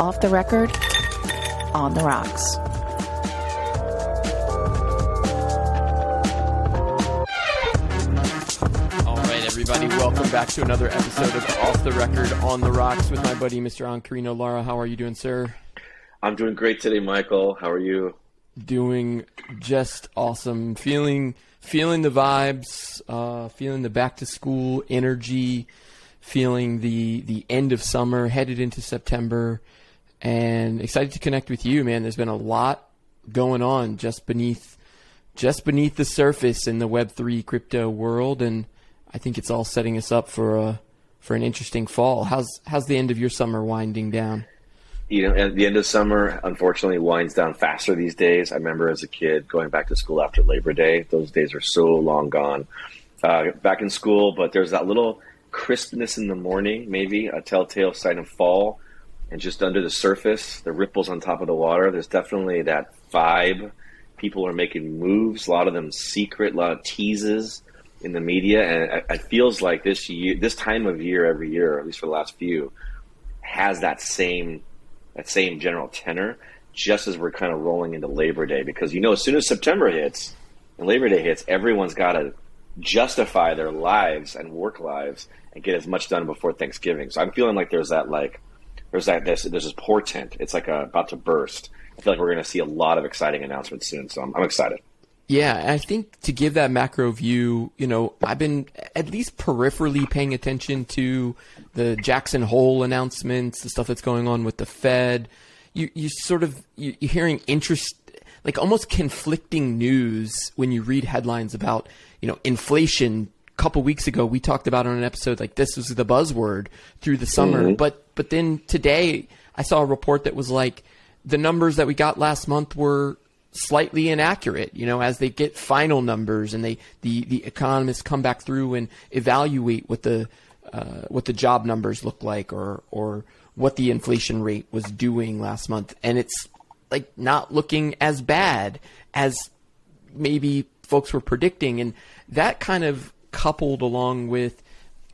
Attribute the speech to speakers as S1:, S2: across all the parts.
S1: Off the record, on the rocks.
S2: All right, everybody, welcome back to another episode of Off the Record on the Rocks with my buddy Mr. Ankarino. Lara, how are you doing, sir?
S3: I'm doing great today, Michael. How are you?
S2: Doing just awesome. Feeling feeling the vibes, uh, feeling the back to school energy, feeling the the end of summer, headed into September, and excited to connect with you, man. There's been a lot going on just beneath just beneath the surface in the Web three crypto world, and I think it's all setting us up for a for an interesting fall. How's how's the end of your summer winding down?
S3: You know, at the end of summer, unfortunately, winds down faster these days. I remember as a kid going back to school after Labor Day; those days are so long gone. Uh, back in school, but there's that little crispness in the morning, maybe a telltale sign of fall, and just under the surface, the ripples on top of the water. There's definitely that vibe. People are making moves, a lot of them secret, a lot of teases in the media, and it, feels like this year, this time of year, every year, at least for the last few, has that same that same general tenor. Just as we're kind of rolling into Labor Day, because you know, as soon as September hits and Labor Day hits, everyone's got to justify their lives and work lives and get as much done before Thanksgiving. So I'm feeling like there's that like there's that this there's this portent. It's like a, about to burst. I feel like we're going to see a lot of exciting announcements soon. So I'm, I'm excited.
S2: Yeah, I think to give that macro view, you know, I've been at least peripherally paying attention to the Jackson Hole announcements, the stuff that's going on with the Fed. You you sort of you, you're hearing interest, like almost conflicting news when you read headlines about you know inflation. A couple weeks ago, we talked about on an episode like this was the buzzword through the summer,
S3: Mhm.
S2: but but then today I saw a report that was like the numbers that we got last month were slightly inaccurate you know as they get final numbers and they the the economists come back through and evaluate what the uh, what the job numbers look like or or what the inflation rate was doing last month. And it's like not looking as bad as maybe folks were predicting. And that kind of coupled along with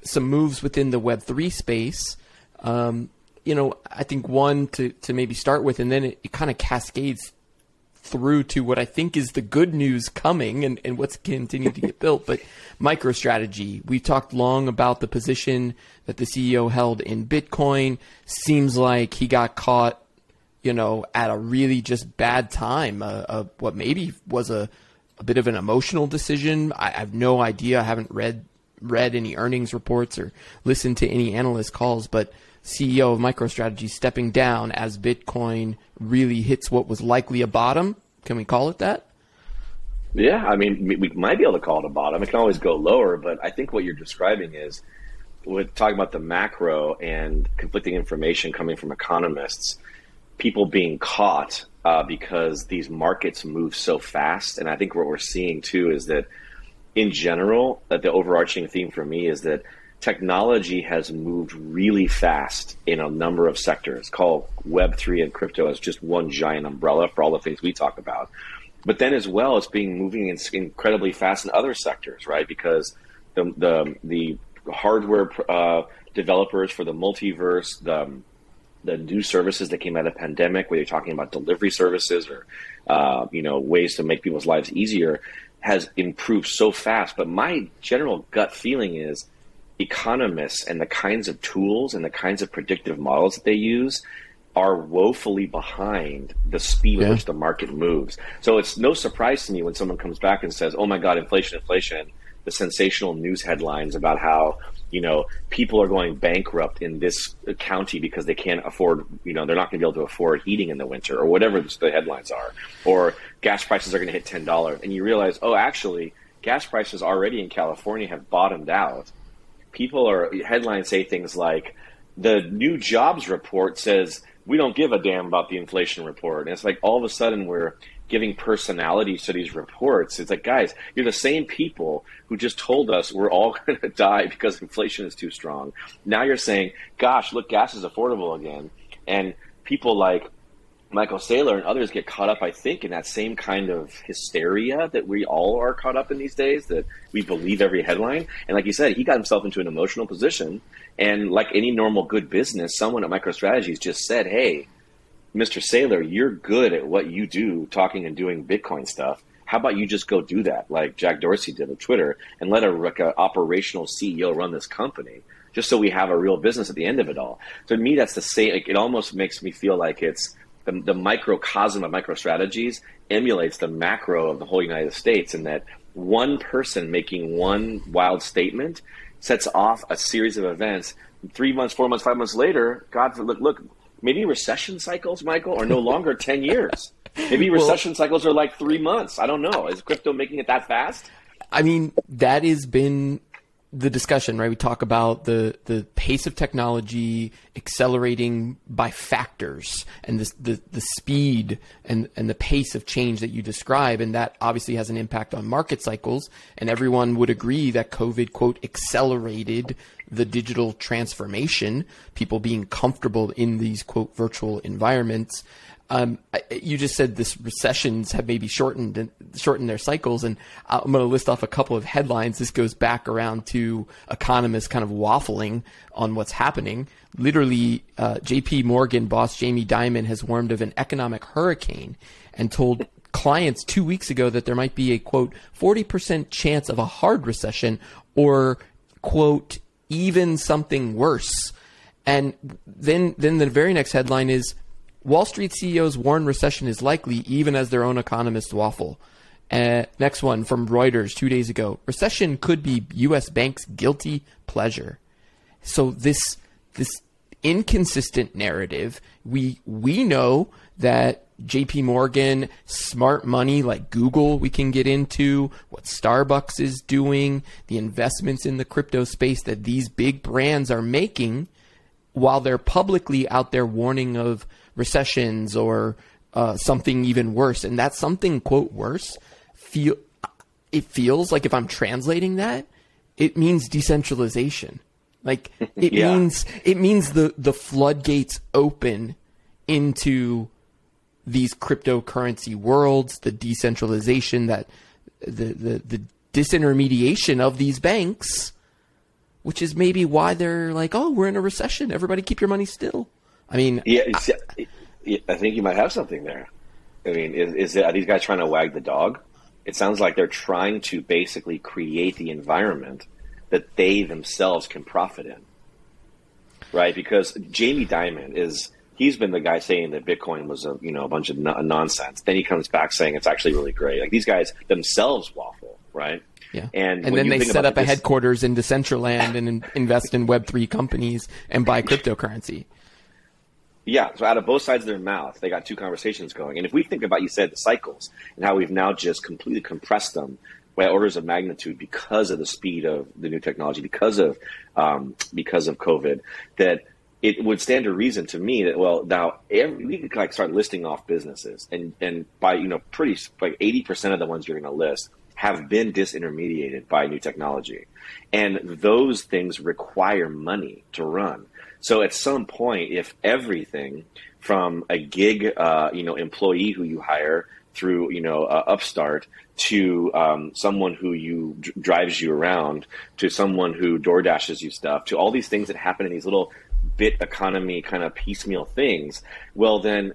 S2: some moves within the web3 space um, you know i think one to, to maybe start with and then it, it kind of cascades through to what I think is the good news coming and, and what's continuing to get built. But MicroStrategy, we talked long about the position that the CEO held in Bitcoin. Seems like he got caught, you know, at a really just bad time. Uh, uh, what maybe was a, a bit of an emotional decision. I, I have no idea. I haven't read read any earnings reports or listened to any analyst calls, but CEO of MicroStrategy stepping down as Bitcoin really hits what was likely a bottom. Can we call it that?
S3: Yeah, I mean, we- might be able to call it a bottom. It can always go lower, but I think what you're describing is with talking about the macro and conflicting information coming from economists, people being caught uh, because these markets move so fast. And I think what we're seeing too is that, in general, that the overarching theme for me is that technology has moved really fast in a number of sectors. Call Web3 and crypto as just one giant umbrella for all the things we talk about. But then as well, it's being moving in- incredibly fast in other sectors, right? Because the the the hardware uh, developers for the multiverse, the the new services that came out of pandemic, where you're talking about delivery services or uh, you know ways to make people's lives easier, has improved so fast. But my general gut feeling is economists and the kinds of tools and the kinds of predictive models that they use are woefully behind the speed
S2: Yeah.
S3: at which the market moves. So it's no surprise to me when someone comes back and says, "Oh my God, inflation, inflation!" The sensational news headlines about how you know people are going bankrupt in this county because they can't afford, you know, they're not going to be able to afford heating in the winter or whatever the headlines are, or gas prices are going to hit ten dollars, and you realize, oh, actually, gas prices already in California have bottomed out people are headlines say things like the new jobs report says we don't give a damn about the inflation report. And it's like all of a sudden we're giving personalities to these reports. It's like guys you're the same people who just told us we're all going to die because inflation is too strong. Now you're saying gosh look gas is affordable again. And people like Michael Saylor and others get caught up, I think, in that same kind of hysteria that we all are caught up in these days, that we believe every headline. And like you said, he got himself into an emotional position. And like any normal good business, someone at MicroStrategies just said, hey, Mr. Saylor, you're good at what you do, talking and doing Bitcoin stuff. How about you just go do that, like Jack Dorsey did with Twitter, and let a, like operational CEO run this company, just so we have a real business at the end of it all. So to me, that's the same. Like, it almost makes me feel like it's the, the microcosm of MicroStrategies emulates the macro of the whole United States, in that one person making one wild statement sets off a series of events. Three months, four months, five months later, God, look, look, maybe recession cycles, Michael, are no longer 10 years. Maybe recession well, cycles are like three months. I don't know. Is crypto making it that fast?
S2: I mean, that has been the discussion, right? We talk about the the pace of technology accelerating by factors, and the the, the speed and and the pace of change that you describe, and that obviously has an impact on market cycles. And everyone would agree that COVID quote accelerated the digital transformation, people being comfortable in these quote virtual environments. Um, you just said this recessions have maybe shortened and shortened their cycles, and I'm going to list off a couple of headlines. This goes back around to economists kind of waffling on what's happening. Literally, uh, J.P. Morgan boss Jamie Dimon has warned of an economic hurricane and told clients two weeks ago that there might be a quote 40% chance of a hard recession or quote even something worse. And then then the very next headline is Wall Street CEOs warn recession is likely even as their own economists waffle. Uh, next one from Reuters two days ago. Recession could be U.S. banks' guilty pleasure. So this this inconsistent narrative. We we know that J.P. Morgan, smart money like Google, we can get into what Starbucks is doing, the investments in the crypto space that these big brands are making, while they're publicly out there warning of recessions or uh, something even worse. And that something quote worse feel it feels like if I'm translating that, it means decentralization. Like it yeah. means it means the the floodgates open into these cryptocurrency worlds, the decentralization that the the, the disintermediation of these banks, which is maybe why they're like, oh, we're in a recession. Everybody keep your money still. I mean,
S3: yeah, I, I think you might have something there. I mean, is, is it, are these guys trying to wag the dog? It sounds like they're trying to basically create the environment that they themselves can profit in, right? Because Jamie Dimon is he's been the guy saying that Bitcoin was a you know a bunch of no- nonsense. Then he comes back saying it's actually really great. Like these guys themselves waffle, right?
S2: Yeah. And, and then they set up a headquarters in Decentraland and invest in Web three companies and buy cryptocurrency.
S3: Yeah, so out of both sides of their mouth, they got two conversations going. And if we think about, you said, the cycles and how we've now just completely compressed them by orders of magnitude because of the speed of the new technology, because of um, because of COVID, that it would stand to reason to me that well now every, we could like start listing off businesses and and by you know pretty like eighty percent of the ones you're going to list have been disintermediated by new technology, and those things require money to run. So at some point, if everything from a gig, uh, you know, employee who you hire through, you know, uh, Upstart to um, someone who you d- drives you around to someone who door dashes you stuff to all these things that happen in these little bit economy kind of piecemeal things. Well, then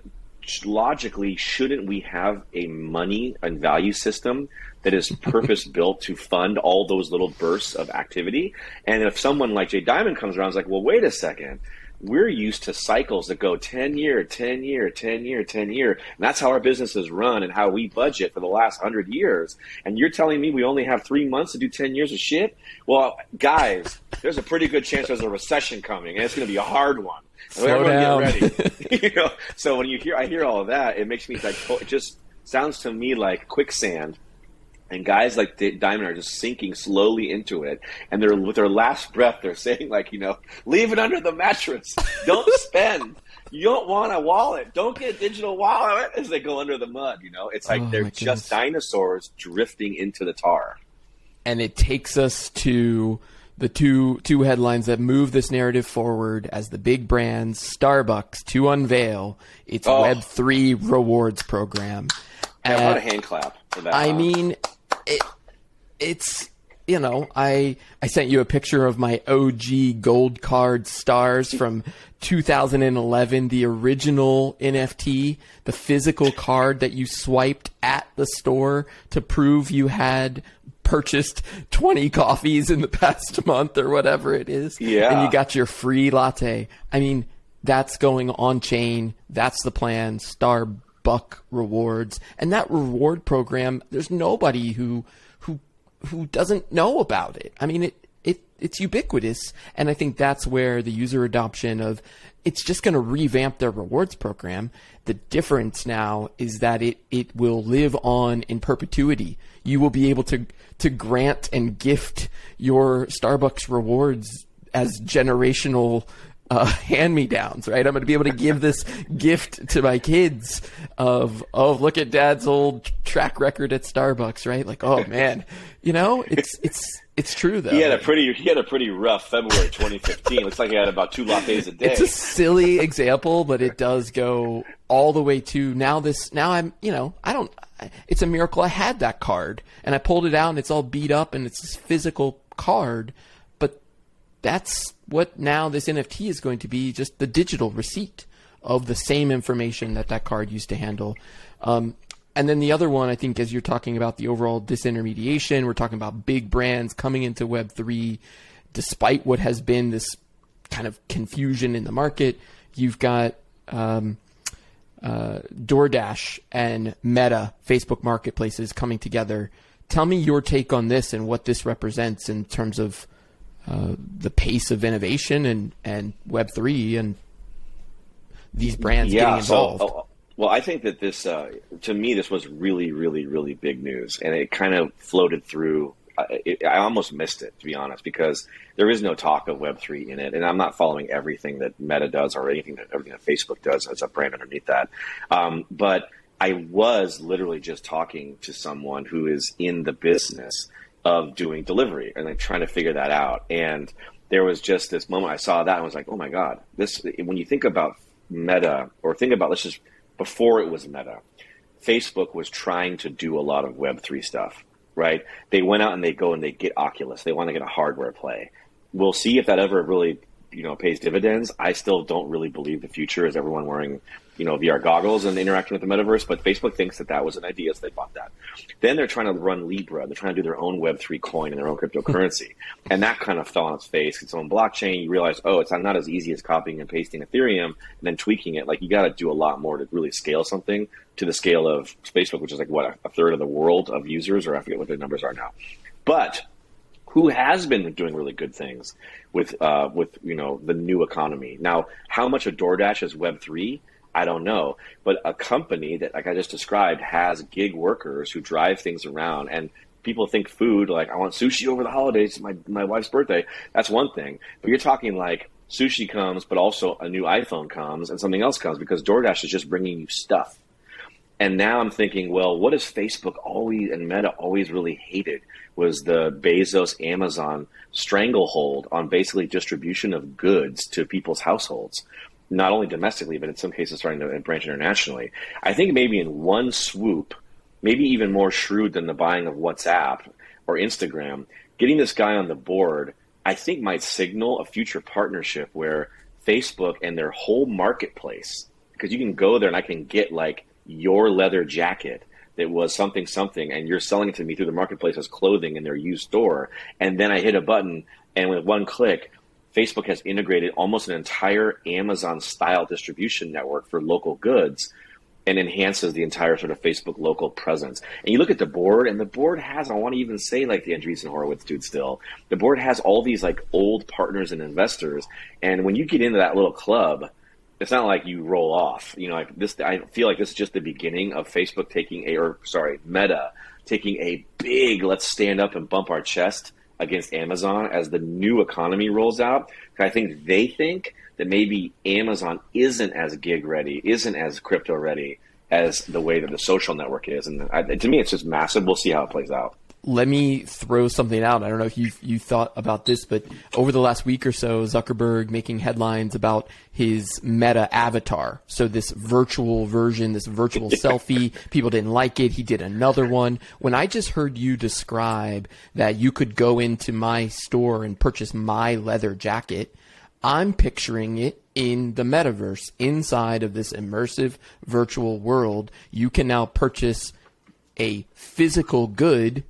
S3: logically, shouldn't we have a money and value system that is purpose built to fund all those little bursts of activity. And if someone like Jamie Dimon comes around, is like, well, wait a second. We're used to cycles that go 10 year, 10 year, 10 year, 10 year. And that's how our businesses run and how we budget for the last hundred years. And you're telling me we only have three months to do 10 years of shit? Well, guys, there's a pretty good chance there's a recession coming and it's going to be a hard one.
S2: Slow down.
S3: Get ready. you know? So when you hear, I hear all of that, it makes me like, oh, it just sounds to me like quicksand and guys like Dimon are just sinking slowly into it, and they're with their last breath, they're saying like, you know, leave it under the mattress, don't spend. You don't want a wallet. Don't get a digital wallet as they go under the mud. You know, it's like oh, they're just dinosaurs drifting into the tar.
S2: And it takes us to the two two headlines that move this narrative forward as the big brands Starbucks to unveil its oh. Web three rewards program.
S3: Yeah, uh, a hand clap for that.
S2: I mean, it, it's you know, I I sent you a picture of my OG gold card stars from 2011, the original NFT, the physical card that you swiped at the store to prove you had purchased 20 coffees in the past month or whatever it is.
S3: Yeah.
S2: And you got your free latte. I mean, that's going on chain. That's the plan. Starbuck rewards. And that reward program, there's nobody who who who doesn't know about it. I mean, it it it's ubiquitous, and I think that's where the user adoption of it's just going to revamp their rewards program. The difference now is that it it will live on in perpetuity. You will be able to to grant and gift your Starbucks rewards as generational uh, hand me downs, right? I'm going to be able to give this gift to my kids of, oh, look at dad's old track record at Starbucks, right? Like, oh man, you know, it's, it's, it's true though.
S3: He had a pretty, he had a pretty rough February 2015. Looks like he had about two lattes a day.
S2: It's a silly example, but it does go all the way to now this, now I'm, you know, I don't, it's a miracle I had that card and I pulled it out and it's all beat up and it's this physical card but that's what now this NFT is going to be just the digital receipt of the same information that that card used to handle. Um, and then the other one, I think, as you're talking about the overall disintermediation, we're talking about big brands coming into Web3, despite what has been this kind of confusion in the market. You've got um, uh, DoorDash and Meta, Facebook marketplaces coming together. Tell me your take on this and what this represents in terms of uh, the pace of innovation and, and Web three and these brands yeah, getting involved. So, oh,
S3: well, I think that this, uh, to me, this was really, really, really big news, and it kind of floated through. It, I almost missed it, to be honest, because there is no talk of Web three in it, and I'm not following everything that Meta does or anything that everything that Facebook does as a brand underneath that. Um, but I was literally just talking to someone who is in the business of doing delivery and like trying to figure that out. And there was just this moment I saw that and was like, oh my God, this, when you think about meta or think about, let's just, before it was meta, Facebook was trying to do a lot of Web3 stuff, right? They went out and they go and they get Oculus. They want to get a hardware play. We'll see if that ever really, you know, pays dividends. I still don't really believe the future is everyone wearing you know VR goggles and interacting with the metaverse. But Facebook thinks that that was an idea, so they bought that. Then they're trying to run Libra. They're trying to do their own Web three coin and their own cryptocurrency, and that kind of fell on its face. Its own blockchain. You realize, oh, it's not as easy as copying and pasting Ethereum and then tweaking it. Like you got to do a lot more to really scale something to the scale of Facebook, which is like what a third of the world of users, or I forget what the numbers are now. But who has been doing really good things with uh, with you know the new economy. Now, how much of DoorDash is Web three? I don't know. But a company that, like I just described, has gig workers who drive things around and people think food, like I want sushi over the holidays, my, my wife's birthday. That's one thing. But you're talking like sushi comes, but also a new iPhone comes and something else comes because DoorDash is just bringing you stuff. And now I'm thinking, well, what has Facebook always and Meta always really hated was the Bezos Amazon stranglehold on basically distribution of goods to people's households not only domestically, but in some cases starting to branch internationally. I think maybe in one swoop, maybe even more shrewd than the buying of WhatsApp or Instagram, getting this guy on the board, I think might signal a future partnership where Facebook and their whole marketplace, because you can go there and I can get like your leather jacket that was something something and you're selling it to me through the marketplace as clothing in their used store and then i hit a button and with one click Facebook has integrated almost an entire Amazon style distribution network for local goods and enhances the entire sort of Facebook local presence. And you look at the board, and the board has, I want to even say like the Andreessen Horowitz dude still, the board has all these like old partners and investors. And when you get into that little club, it's not like you roll off. You know, like this, I feel like this is just the beginning of Facebook taking a, or sorry, Meta taking a big, let's stand up and bump our chest against Amazon as the new economy rolls out. I think they think that maybe Amazon isn't as gig ready, isn't as crypto ready as the way that the social network is. And I, to me, it's just massive. We'll see how it plays out.
S2: Let me throw something out. I don't know if you you thought about this, but over the last week or so, Zuckerberg making headlines about his Meta avatar. So this virtual version, this virtual selfie, people didn't like it. He did another one. When I just heard you describe that you could go into my store and purchase my leather jacket, I'm picturing it in the metaverse, inside of this immersive virtual world. You can now purchase a physical good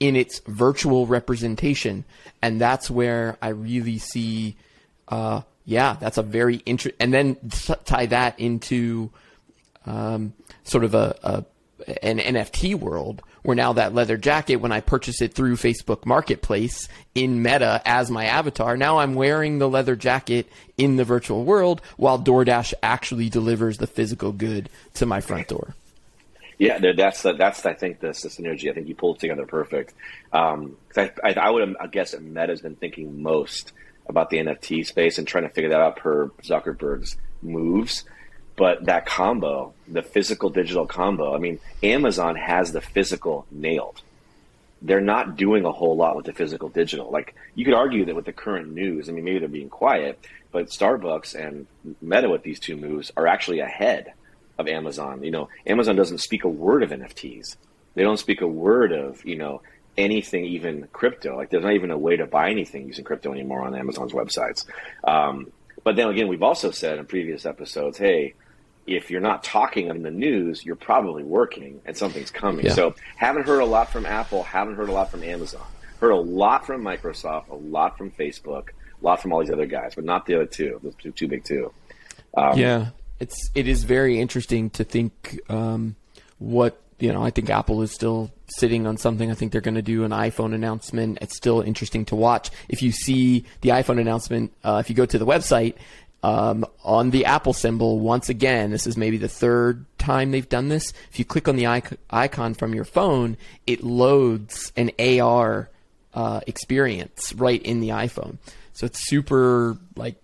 S2: in its virtual representation. And that's where I really see, uh, yeah, that's a very interesting, and then t- tie that into um, sort of a, a an NFT world where now that leather jacket, when I purchase it through Facebook Marketplace in Meta as my avatar, now I'm wearing the leather jacket in the virtual world while DoorDash actually delivers the physical good to my front door.
S3: Yeah, that's that's I think the, the synergy. I think you pulled together perfect. Um, I, I, I, would I guess Meta's been thinking most about the NFT space and trying to figure that out per Zuckerberg's moves. But that combo, the physical digital combo, I mean, Amazon has the physical nailed. They're not doing a whole lot with the physical digital. Like you could argue that with the current news, I mean, maybe they're being quiet, but Starbucks and Meta with these two moves are actually ahead of Amazon. You know, Amazon doesn't speak a word of NFTs. They don't speak a word of, you know, anything even crypto. Like there's not even a way to buy anything using crypto anymore on Amazon's websites. Um, but then again, we've also said in previous episodes, hey, if you're not talking in the news, you're probably working and something's coming. Yeah. So haven't heard a lot from Apple, haven't heard a lot from Amazon. Heard a lot from Microsoft, a lot from Facebook, a lot from all these other guys, but not the other two. The two, big two.
S2: Um, yeah, it's it is very interesting to think um, what you know. I think Apple is still sitting on something. I think they're going to do an iPhone announcement. It's still interesting to watch. If you see the iPhone announcement, uh, if you go to the website um, on the Apple symbol, once again, this is maybe the third time they've done this. If you click on the icon from your phone, it loads an AR uh, experience right in the iPhone. So it's super like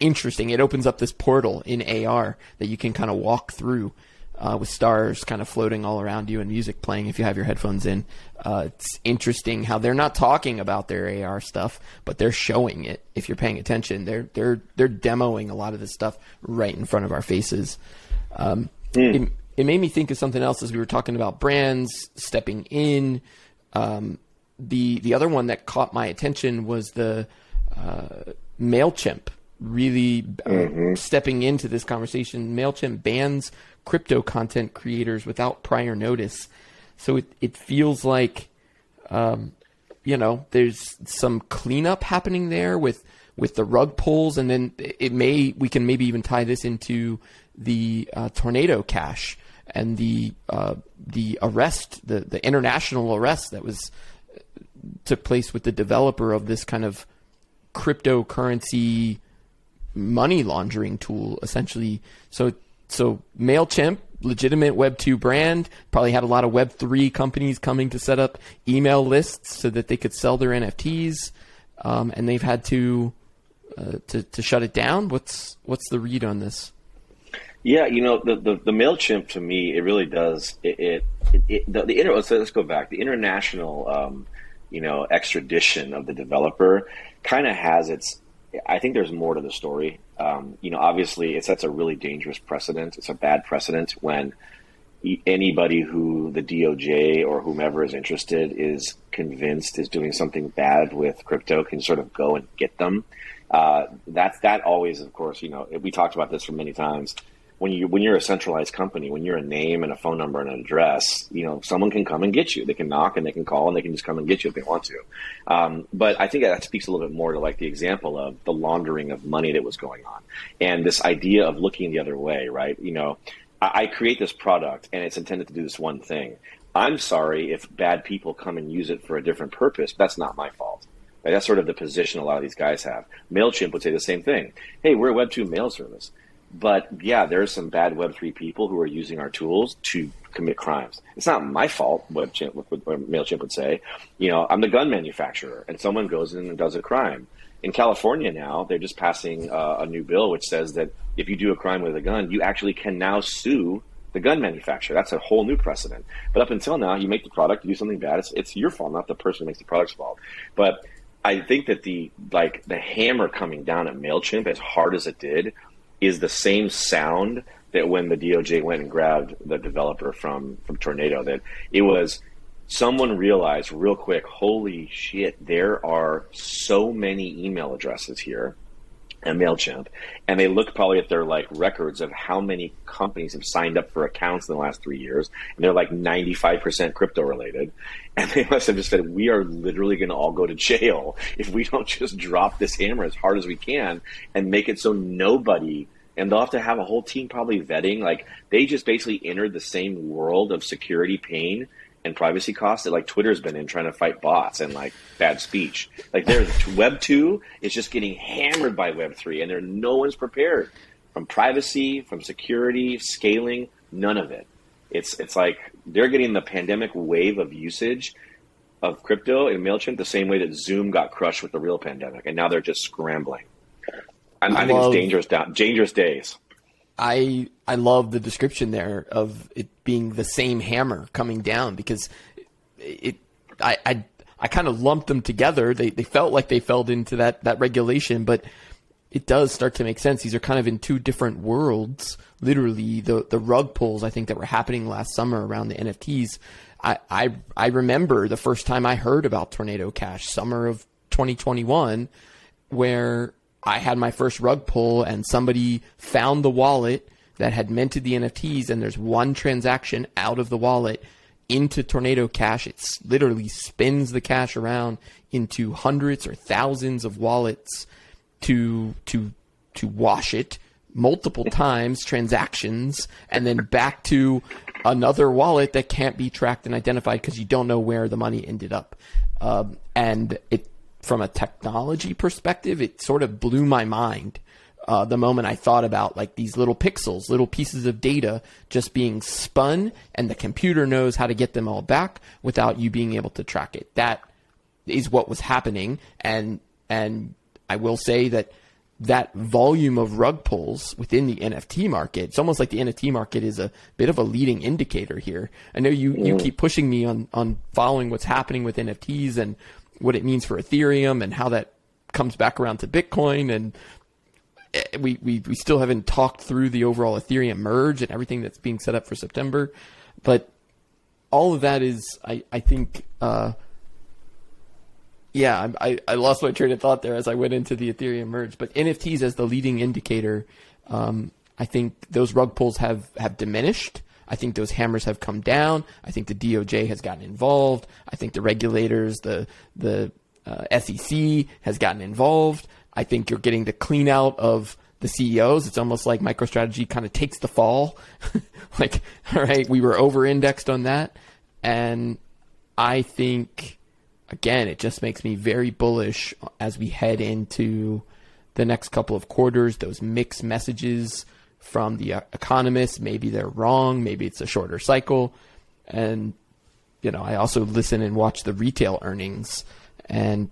S2: interesting. It opens up this portal in AR that you can kind of walk through uh, with stars kind of floating all around you and music playing if you have your headphones in. Uh, it's interesting how they're not talking about their AR stuff, but they're showing it. If you're paying attention, they're they're they're demoing a lot of this stuff right in front of our faces. Um, mm. it, it, made me think of something else as we were talking about brands stepping in. Um, the the other one that caught my attention was the uh, Mailchimp really uh, mm-hmm. stepping into this conversation. MailChimp bans crypto content creators without prior notice. So it, it feels like, um, you know, there's some cleanup happening there with, with the rug pulls. And then it may, we can maybe even tie this into the uh, tornado cash and the, uh, the arrest, the, the international arrest that was took place with the developer of this kind of cryptocurrency money laundering tool essentially. So so Mailchimp, legitimate Web two brand, probably had a lot of Web three companies coming to set up email lists so that they could sell their NFTs, um, and they've had to, uh, to to shut it down. What's what's the read on this?
S3: Yeah, you know the the, the Mailchimp to me it really does it, it, it the, the inter, let's, let's go back the international um, you know extradition of the developer kind of has its I think there's more to the story. Um, you know, obviously, it sets a really dangerous precedent. It's a bad precedent when anybody who the DOJ or whomever is interested is convinced is doing something bad with crypto can sort of go and get them. Uh, that's that always, of course, you know, we talked about this for many times when you when you're a centralized company, when you're a name and a phone number and an address, you know, someone can come and get you. They can knock and they can call and they can just come and get you if they want to. Um, but I think that speaks a little bit more to like the example of the laundering of money that was going on and this idea of looking the other way, right? You know, I, I create this product and it's intended to do this one thing. I'm sorry if bad people come and use it for a different purpose. That's not my fault. Right? That's sort of the position a lot of these guys have. MailChimp would say the same thing. Hey, we're a Web2 mail service. But yeah, there are some bad Web3 people who are using our tools to commit crimes. It's not my fault, what MailChimp would say. You know, I'm the gun manufacturer, and someone goes in and does a crime. In California now, they're just passing uh, a new bill which says that if you do a crime with a gun, you actually can now sue the gun manufacturer. That's a whole new precedent. But up until now, you make the product, you do something bad, it's, it's your fault, not the person who makes the product's fault. But I think that the like the hammer coming down at Mailchimp, as hard as it did, is the same sound that when the DOJ went and grabbed the developer from from Tornado, that it was someone realized real quick, holy shit, there are so many email addresses here and MailChimp. And they look probably at their like records of how many companies have signed up for accounts in the last three years. And they're like 95% crypto related. And they must have just said, we are literally going to all go to jail if we don't just drop this hammer as hard as we can and make it so nobody and they'll have to have a whole team probably vetting. Like they just basically entered the same world of security pain and privacy costs that like Twitter's been in trying to fight bots and like bad speech. Like there's Web two is just getting hammered by Web three, and there no one's prepared from privacy, from security, scaling, none of it. It's it's like they're getting the pandemic wave of usage of crypto and Mailchimp the same way that Zoom got crushed with the real pandemic, and now they're just scrambling. I, I, I think love, it's dangerous down dangerous days.
S2: I I love the description there of it being the same hammer coming down because it I I, I kind of lumped them together. They they felt like they fell into that that regulation, but it does start to make sense. These are kind of in two different worlds. Literally, the the rug pulls I think that were happening last summer around the NFTs. I I, I remember the first time I heard about Tornado Cash, summer of 2021, where I had my first rug pull and somebody found the wallet that had minted the NFTs and there's one transaction out of the wallet into Tornado Cash. It literally spins the cash around into hundreds or thousands of wallets to to to wash it multiple times transactions and then back to another wallet that can't be tracked and identified because you don't know where the money ended up. Um, and it from a technology perspective, it sort of blew my mind. Uh, the moment I thought about like these little pixels, little pieces of data just being spun, and the computer knows how to get them all back without you being able to track it. That is what was happening, and and I will say that that volume of rug pulls within the NFT market, it's almost like the NFT market is a bit of a leading indicator here. I know you, you mm. keep pushing me on, on following what's happening with NFTs and what it means for Ethereum and how that comes back around to Bitcoin. And eh, we, we, we still haven't talked through the overall Ethereum merge and everything that's being set up for September. But all of that is, I, I think, uh, yeah, I, I lost my train of thought there as I went into the Ethereum merge. But NFTs as the leading indicator, um, I think those rug pulls have, have diminished. I think those hammers have come down. I think the DOJ has gotten involved. I think the regulators, the the uh, SEC has gotten involved. I think you're getting the clean out of the CEOs. It's almost like MicroStrategy kind of takes the fall. like, all right, we were over indexed on that. And I think, again, it just makes me very bullish as we head into the next couple of quarters. Those mixed messages from the economists. Maybe they're wrong. Maybe it's a shorter cycle. And, you know, I also listen and watch the retail earnings and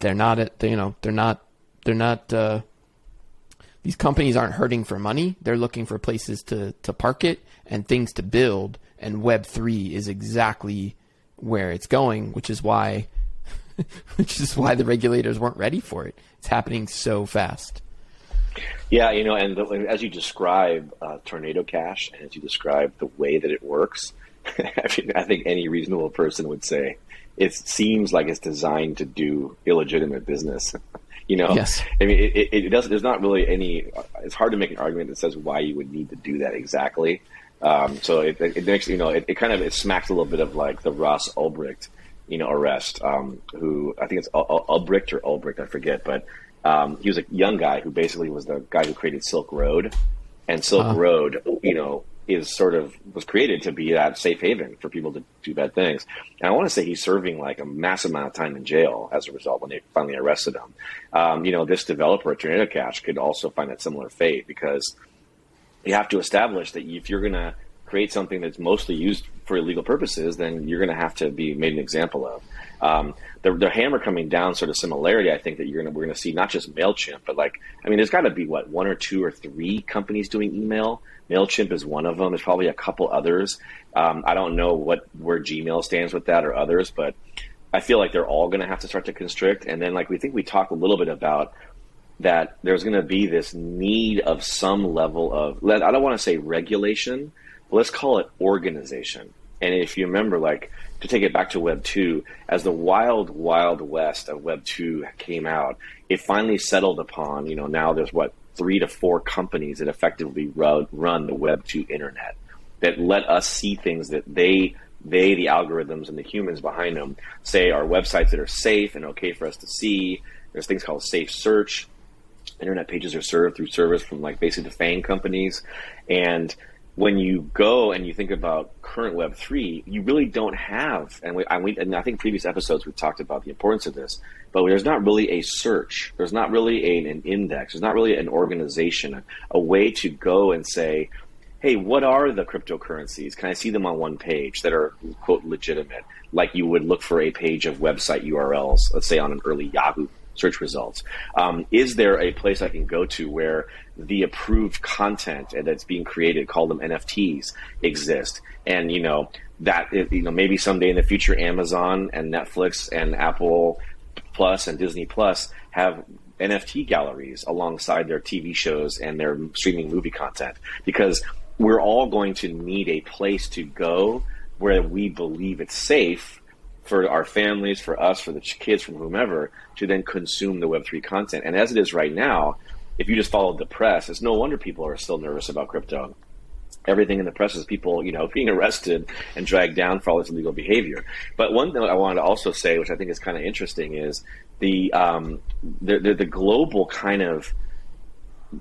S2: they're not at, you know, they're not, they're not, uh, these companies aren't hurting for money. They're looking for places to, to park it and things to build. And Web3 is exactly where it's going, which is why, which is why the regulators weren't ready for it. It's happening so fast.
S3: Yeah, you know, and the, as you describe uh, Tornado Cash, and as you describe the way that it works, I, mean, I think any reasonable person would say it seems like it's designed to do illegitimate business. you know,
S2: yes.
S3: I mean, it, it, it does. There's not really any. It's hard to make an argument that says why you would need to do that exactly. Um, so it, it, makes you know it, it, kind of it smacks a little bit of like the Ross Ulbricht, you know, arrest. Um, who I think it's Ulbricht or Ulbricht, I forget, but um, he was a young guy who basically was the guy who created Silk Road, and Silk uh-huh. Road, you know, is sort of was created to be that safe haven for people to do bad things. And I want to say he's serving like a massive amount of time in jail as a result when they finally arrested him. Um, you know, this developer, Tornado Cash, could also find that similar fate because you have to establish that if you're going to create something that's mostly used for illegal purposes, then you're going to have to be made an example of. Um, the, the hammer coming down sort of similarity, I think that you're gonna we're gonna see not just Mailchimp, but like I mean, there's got to be what one or two or three companies doing email. Mailchimp is one of them. There's probably a couple others. Um, I don't know what where Gmail stands with that or others, but I feel like they're all going to have to start to constrict. And then, like we think we talked a little bit about that, there's going to be this need of some level of I don't want to say regulation, but let's call it organization. And if you remember, like to take it back to Web two, as the wild wild west of Web two came out, it finally settled upon you know now there's what three to four companies that effectively run, run the Web two internet that let us see things that they they, the algorithms and the humans behind them, say are websites that are safe and okay for us to see. There's things called safe search. Internet pages are served through service from like basically the FANG companies. And when you go and you think about current Web three, you really don't have, and we, and, we, and I think previous episodes we've talked about the importance of this, but there's not really a search, there's not really a, an index, there's not really an organization, a, a way to go and say, hey, what are the cryptocurrencies? Can I see them on one page that are quote legitimate, like you would look for a page of website URLs, let's say on an early Yahoo search results? Um, is there a place I can go to where the approved content that's being created, call them NFTs, exist? And you know that you know maybe someday in the future, Amazon and Netflix and Apple Plus and Disney Plus have NFT galleries alongside their TV shows and their streaming movie content because we're all going to need a place to go where we believe it's safe for our families, for us, for the kids, from whomever, to then consume the Web3 content. And as it is right now, if you just followed the press, it's no wonder people are still nervous about crypto. Everything in the press is people, you know, being arrested and dragged down for all this illegal behavior. But one thing I wanted to also say, which I think is kind of interesting, is the um, the, the, the global kind of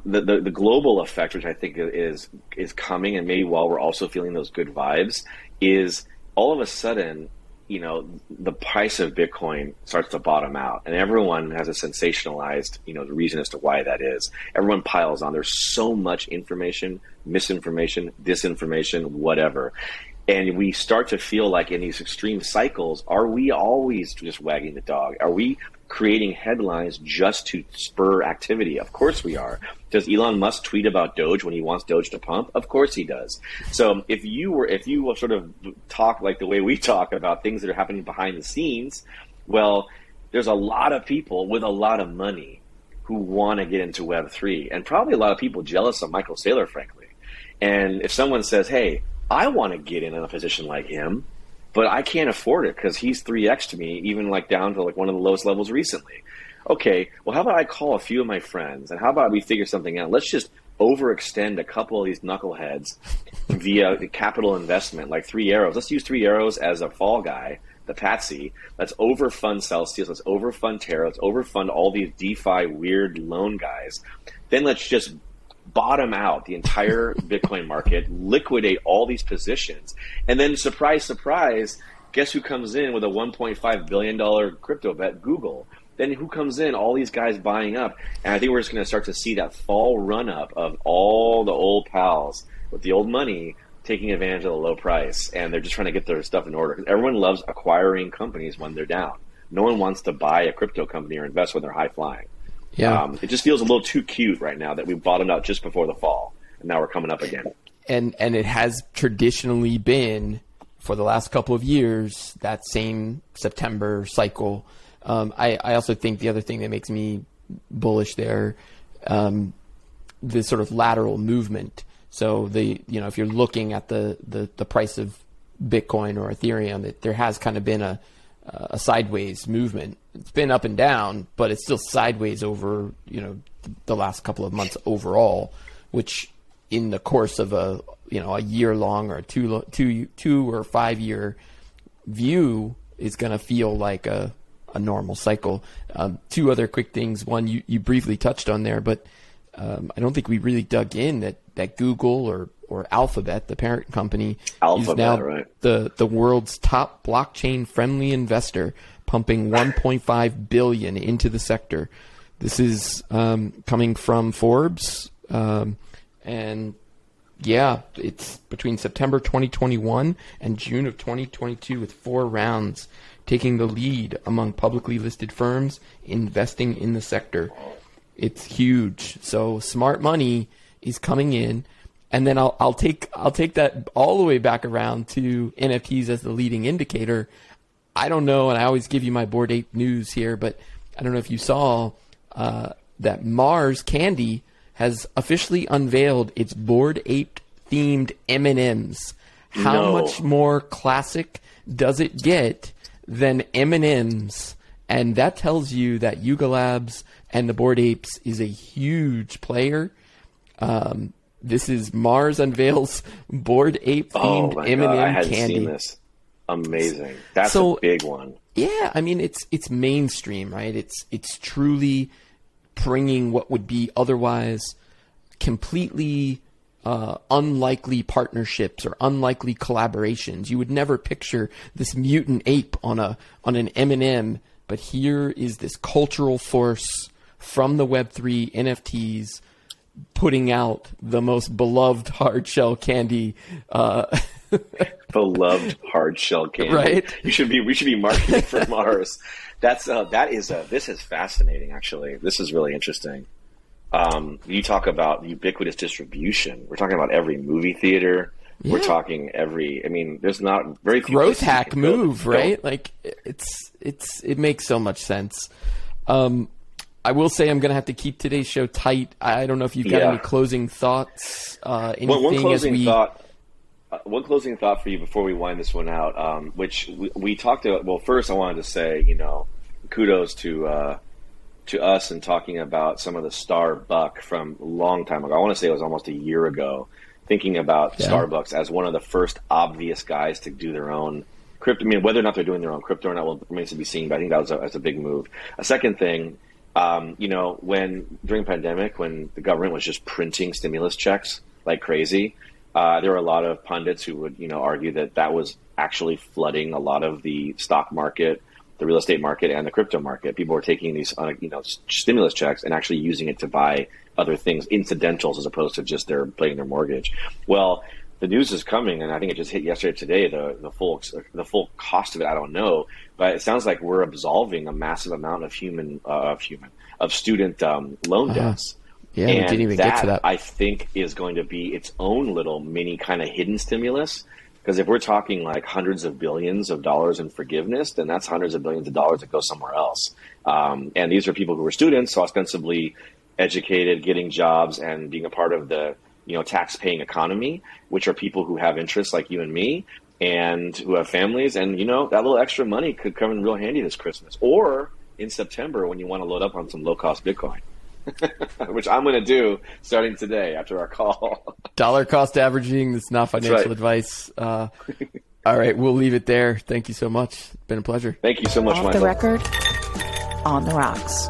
S3: the, the, the global effect, which I think is is coming, and maybe while we're also feeling those good vibes, is all of a sudden, you know, the price of Bitcoin starts to bottom out, and everyone has a sensationalized, you know, the reason as to why that is. Everyone piles on. There's so much information, misinformation, disinformation, whatever. And we start to feel like in these extreme cycles, are we always just wagging the dog? Are we creating headlines just to spur activity? Of course we are. Does Elon Musk tweet about Doge when he wants Doge to pump? Of course he does. So if you were, if you sort of talk like the way we talk about things that are happening behind the scenes, well, there's a lot of people with a lot of money who want to get into Web three, and probably a lot of people jealous of Michael Saylor, frankly. And if someone says, "Hey, I want to get in a position like him," but I can't afford it because he's 3x to me, even like down to like one of the lowest levels recently. Okay, well, how about I call a few of my friends and how about we figure something out? Let's just overextend a couple of these knuckleheads via capital investment, like three arrows. Let's use three arrows as a fall guy, the patsy. Let's overfund Celsius. Let's overfund Terra. Let's overfund all these DeFi weird loan guys. Then let's just bottom out the entire Bitcoin market, liquidate all these positions, and then surprise, surprise, guess who comes in with a 1.5 billion dollar crypto bet? Google. Then who comes in? All these guys buying up, and I think we're just going to start to see that fall run up of all the old pals with the old money taking advantage of the low price, and they're just trying to get their stuff in order. Everyone loves acquiring companies when they're down. No one wants to buy a crypto company or invest when they're high flying. Yeah. Um, it just feels a little too cute right now that we bottomed out just before the fall, and now we're coming up again.
S2: And and it has traditionally been for the last couple of years that same September cycle. Um, I, I also think the other thing that makes me bullish there, um, the sort of lateral movement. So the you know if you're looking at the the, the price of Bitcoin or Ethereum, it, there has kind of been a a sideways movement. It's been up and down, but it's still sideways over you know the last couple of months overall, which in the course of a you know a year long or a two two two or five year view is going to feel like a a normal cycle. Um, two other quick things. One you, you briefly touched on there, but um, I don't think we really dug in that that Google or or Alphabet, the parent company,
S3: Alphabet,
S2: is now
S3: right.
S2: the the world's top blockchain friendly investor, pumping 1.5 billion into the sector. This is um, coming from Forbes, um, and yeah, it's between September 2021 and June of 2022 with four rounds taking the lead among publicly listed firms investing in the sector. It's huge. So smart money is coming in. And then I'll, I'll take I'll take that all the way back around to NFTs as the leading indicator. I don't know, and I always give you my Bored Ape news here, but I don't know if you saw uh, that Mars Candy has officially unveiled its Bored Ape themed M&Ms. How
S3: No.
S2: much more classic does it get than M&Ms? And that tells you that Yuga Labs and the Bored Apes is a huge player. Um, this is Mars unveils Bored Ape
S3: Oh
S2: themed
S3: my
S2: M&M
S3: god, I hadn't
S2: candy.
S3: Amazing. That's
S2: So-
S3: a big one.
S2: Yeah, I mean it's it's mainstream, right? It's it's truly bringing what would be otherwise completely uh, unlikely partnerships or unlikely collaborations. You would never picture this mutant ape on a on an M&M, but here is this cultural force from the Web3 NFTs putting out the most beloved hard shell candy uh,
S3: beloved hard shell candy.
S2: Right.
S3: You should be. We should be marketing for Mars. That's uh, that is uh, this is fascinating. Actually, this is really interesting. Um, you talk about ubiquitous distribution. We're talking about every movie theater. We're talking every. I mean, there's not very
S2: growth hack move,
S3: go-
S2: right? Like it's it's it makes so much sense. Um, I will say I'm going to have to keep today's show tight. I don't know if you've got
S3: Yeah.
S2: any closing thoughts. Uh, anything
S3: One, one
S2: as we
S3: thought. Uh, one closing thought for you before we wind this one out, um, which we, we talked about. Well, first I wanted to say, you know, kudos to uh, to us in talking about some of the Starbuck from a long time ago. I want to say it was almost a year ago. Thinking about
S2: Yeah.
S3: Starbucks as one of the first obvious guys to do their own crypto. I mean, whether or not they're doing their own crypto or not will remains to be seen. But I think that was a, that's a big move. A second thing, um, you know, when during pandemic, when the government was just printing stimulus checks like crazy, uh, there were a lot of pundits who would, you know, argue that that was actually flooding a lot of the stock market, the real estate market, and the crypto market. People were taking these, uh, you know, stimulus checks and actually using it to buy other things, incidentals, as opposed to just their paying their mortgage. Well, the news is coming, and I think it just hit yesterday, today. The the full the full cost of it, I don't know, but it sounds like we're absolving a massive amount of human uh, of human of student um, loan
S2: Uh-huh.
S3: debts.
S2: Yeah, we didn't even get to that.
S3: I think is going to be its own little mini kind of hidden stimulus. Because if we're talking like hundreds of billions of dollars in forgiveness, then that's hundreds of billions of dollars that go somewhere else. Um, and these are people who were students, so ostensibly educated, getting jobs, and being a part of the you know tax-paying economy, which are people who have interests like you and me, and who have families, and you know that little extra money could come in real handy this Christmas or in September when you want to load up on some low-cost Bitcoin which I'm going to do starting today after our call.
S2: dollar cost averaging. That's not financial
S3: right.
S2: advice. Uh, all right, we'll leave it there. Thank you so much. It's been a pleasure.
S3: Thank you so much,
S1: Off
S3: Michael.
S1: the record, on the rocks.